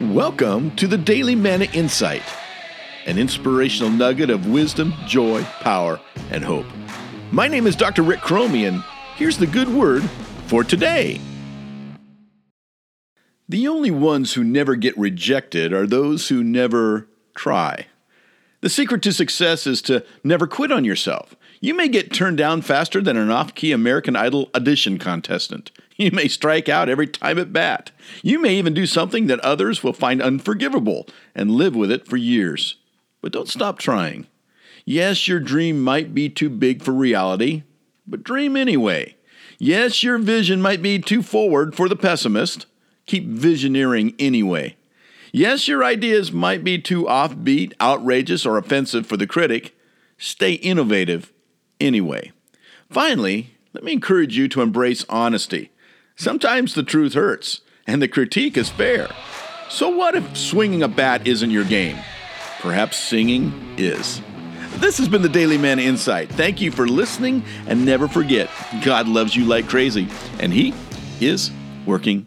Welcome to the Daily Manna Insight, an inspirational nugget of wisdom, joy, power, and hope. My name is Dr. Rick Cromie, and here's the good word for today. The only ones who never get rejected are those who never try. The secret to success is to never quit on yourself. You may get turned down faster than an off key American Idol audition contestant. You may strike out every time at bat. You may even do something that others will find unforgivable and live with it for years. But don't stop trying. Yes, your dream might be too big for reality, but dream anyway. Yes, your vision might be too forward for the pessimist. Keep visioneering anyway. Yes, your ideas might be too offbeat, outrageous, or offensive for the critic. Stay innovative anyway. Finally, let me encourage you to embrace honesty. Sometimes the truth hurts, and the critique is fair. So, what if swinging a bat isn't your game? Perhaps singing is. This has been the Daily Manna Insight. Thank you for listening, and never forget God loves you like crazy, and He is working.